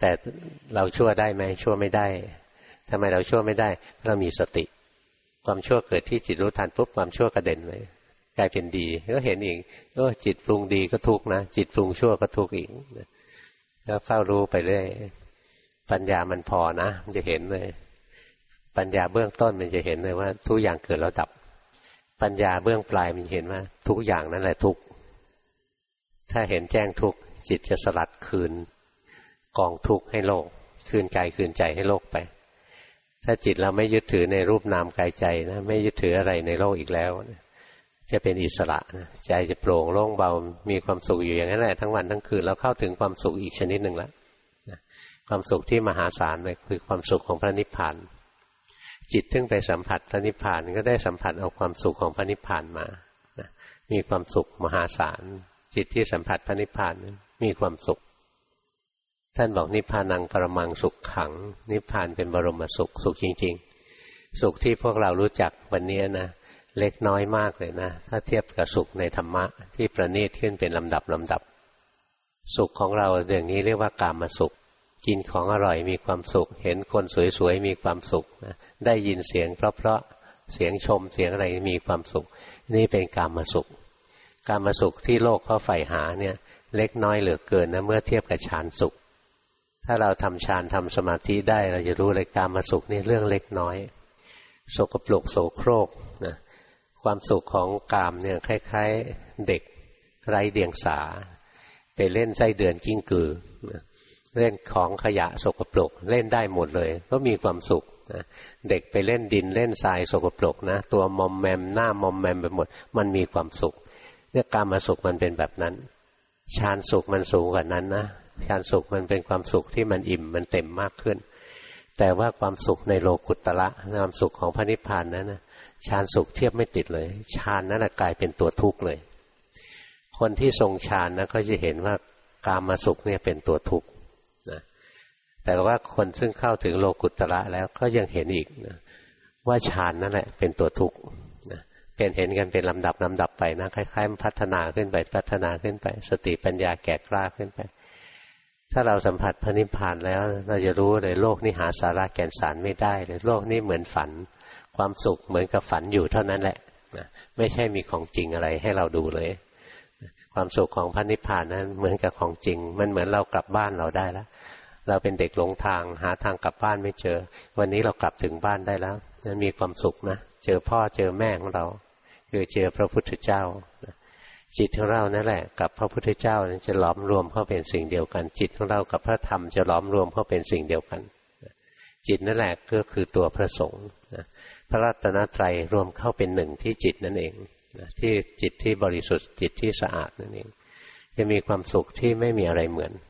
แต่เราชั่วได้ไหมชั่วไม่ได้ทำไมเราชั่วไม่ได้เรามีสติ ความชั่วเกิดที่จิตรู้ทันปุ๊บความชั่วกระเด็นไปกลายเป็นดีก็เห็นอีกเออจิตปรุงดีก็ทุกนะจิตปรุงชั่วก็ทุกอีกก็เฝ้ารู้ไปเรื่อยปัญญามันพอนะมันจะเห็นเลย ปัญญาเบื้องต้นมันจะเห็นเลยว่า ทุกอย่างเกิดแล้วดับ ปัญญาเบื้องปลายมันเห็นว่า ทุกอย่างนั่นแหละทุกถ้าเห็นแจ้งทุกจิตจะสลัดคืน กองทุกข์ให้โลก คืนกายคืนใจให้โลกไป ถ้าจิตเราไม่ยึดถือในรูปนามกายใจนะไม่ยึดถืออะไรในโลกอีกแล้ว จะเป็นอิสระนะใจจะโปร่งโล่งเบามีความสุขอยู่อย่างนั้นแหละทั้งวันทั้งคืนแล้วเข้าถึงความสุขอีกชนิดหนึ่งล้วความสุขที่มหาศาลเลยคือความสุขของพระนิพพานจิตทึ่งไปสัมผัสพระนิพพานก็ได้สัมผัสเอาความสุขของพระนิพพานมานะมีความสุขมหาศาลจิตที่สัมผัสพระนิพพานมีความสุข ท่านบอกนิพพานังปรมังสุขขัง นิพพานเป็นบรมสุขสุขจริง ๆ สุขที่พวกเรารู้จักวันนี้นะเล็กน้อยมากเลยนะ ถ้าเทียบกับสุขในธรรมะ ที่ประณีตขึ้นเป็นลำดับลำดับ สุขของเราอย่างนี้เรียกว่ากามสุข กินของอร่อยมีความสุข เห็นคนสวยๆมีความสุขนะได้ยินเสียงเพราะๆเสียงชมเสียงอะไรมีความสุข นี่เป็นกามสุข การมสุขที่โลกเขาใฝ่หาเนี่ย เล็กน้อยเหลือเกินนะเมื่อเทียบกับฌานสุข ถ้าเราทำฌานทำสมาธิได้เราจะรู้เลยการมาสุขนี่เรื่องเล็กน้อยโสกปลกโสโครกนะความสุขของกามเนี่ยคล้ายๆเด็กไร้เดียงสา ไปเล่นไส้เดือนกิ้งกือเล่นของขยะสกปรกเล่นได้หมดเลย ก็มีความสุขนะเด็กไปเล่นดินเล่นทรายสกปรกนะตัวมอมแมมหน้ามอมแมมไปหมด มันมีความสุขเนี่ยการมาสุขมันเป็นแบบนั้นฌานสุขมันสูงกว่านั้นนะ ฌานสุขมันเป็นความสุขที่มันอิ่มมันเต็มมากขึ้น แต่ว่าความสุขในโลกุตตะความสุขของพระนิพพานนั้นนะฌานสุขเทียบไม่ติดเลยฌานนั้นกลายเป็นตัวทุกข์เลย คนที่ทรงฌานนะก็จะเห็นว่าการมาสุขเนี่ยเป็นตัวทุกข์นะแต่ว่าคนซึ่งเข้าถึงโลกุตตะแล้วก็ยังเห็นอีกนะว่าฌานนั่นแหละเป็นตัวทุกข์นะเป็นเห็นกันเป็นลำดับลำดับไปนะคล้ายๆพัฒนาขึ้นไปพัฒนาขึ้นไป สติปัญญาแก่กล้าขึ้นไป ถ้าเราสัมผัสพระนิพพานแล้ว เราจะรู้เลยโลกนี้หาสาระแก่นสารไม่ได้เลยโลกนี้เหมือนฝัน ความสุขเหมือนกับฝันอยู่เท่านั้นแหละนะไม่ใช่มีของจริงอะไรให้เราดูเลย ความสุขของพระนิพพานนั้นเหมือนกับของจริง มันเหมือนเรากลับบ้านเราได้แล้วเราเป็นเด็กหลงทางหาทางกลับบ้านไม่เจอ วันนี้เรากลับถึงบ้านได้แล้วนั้นมีความสุขนะ เจอพ่อเจอแม่ของเรา คือเจอพระพุทธเจ้า จิตของเรานั่นแหละ กับพระพุทธเจ้าจะหลอมรวมเข้าเป็นสิ่งเดียวกัน จิตของเรากับพระธรรมจะหลอมรวมเข้าเป็นสิ่งเดียวกัน จิตนั่นแหละก็คือตัวพระสงฆ์พระรัตนตรัยรวมเข้าเป็นหนึ่งที่จิตนั่นเองที่จิตที่บริสุทธิ์จิตที่สะอาดนั่นเอง จะมีความสุขที่ไม่มีอะไรเหมือน